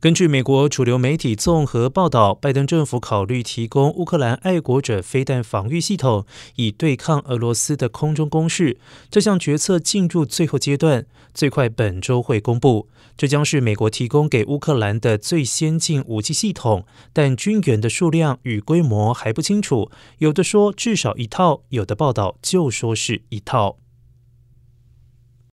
根据美国主流媒体综合报道拜登政府考虑提供乌克兰爱国者飞弹防御系统以对抗俄罗斯的空中攻势这项决策进入最后阶段最快本周会公布。这将是美国提供给乌克兰的最先进武器系统但军援的数量与规模还不清楚有的说至少一套有的报道就说是一套。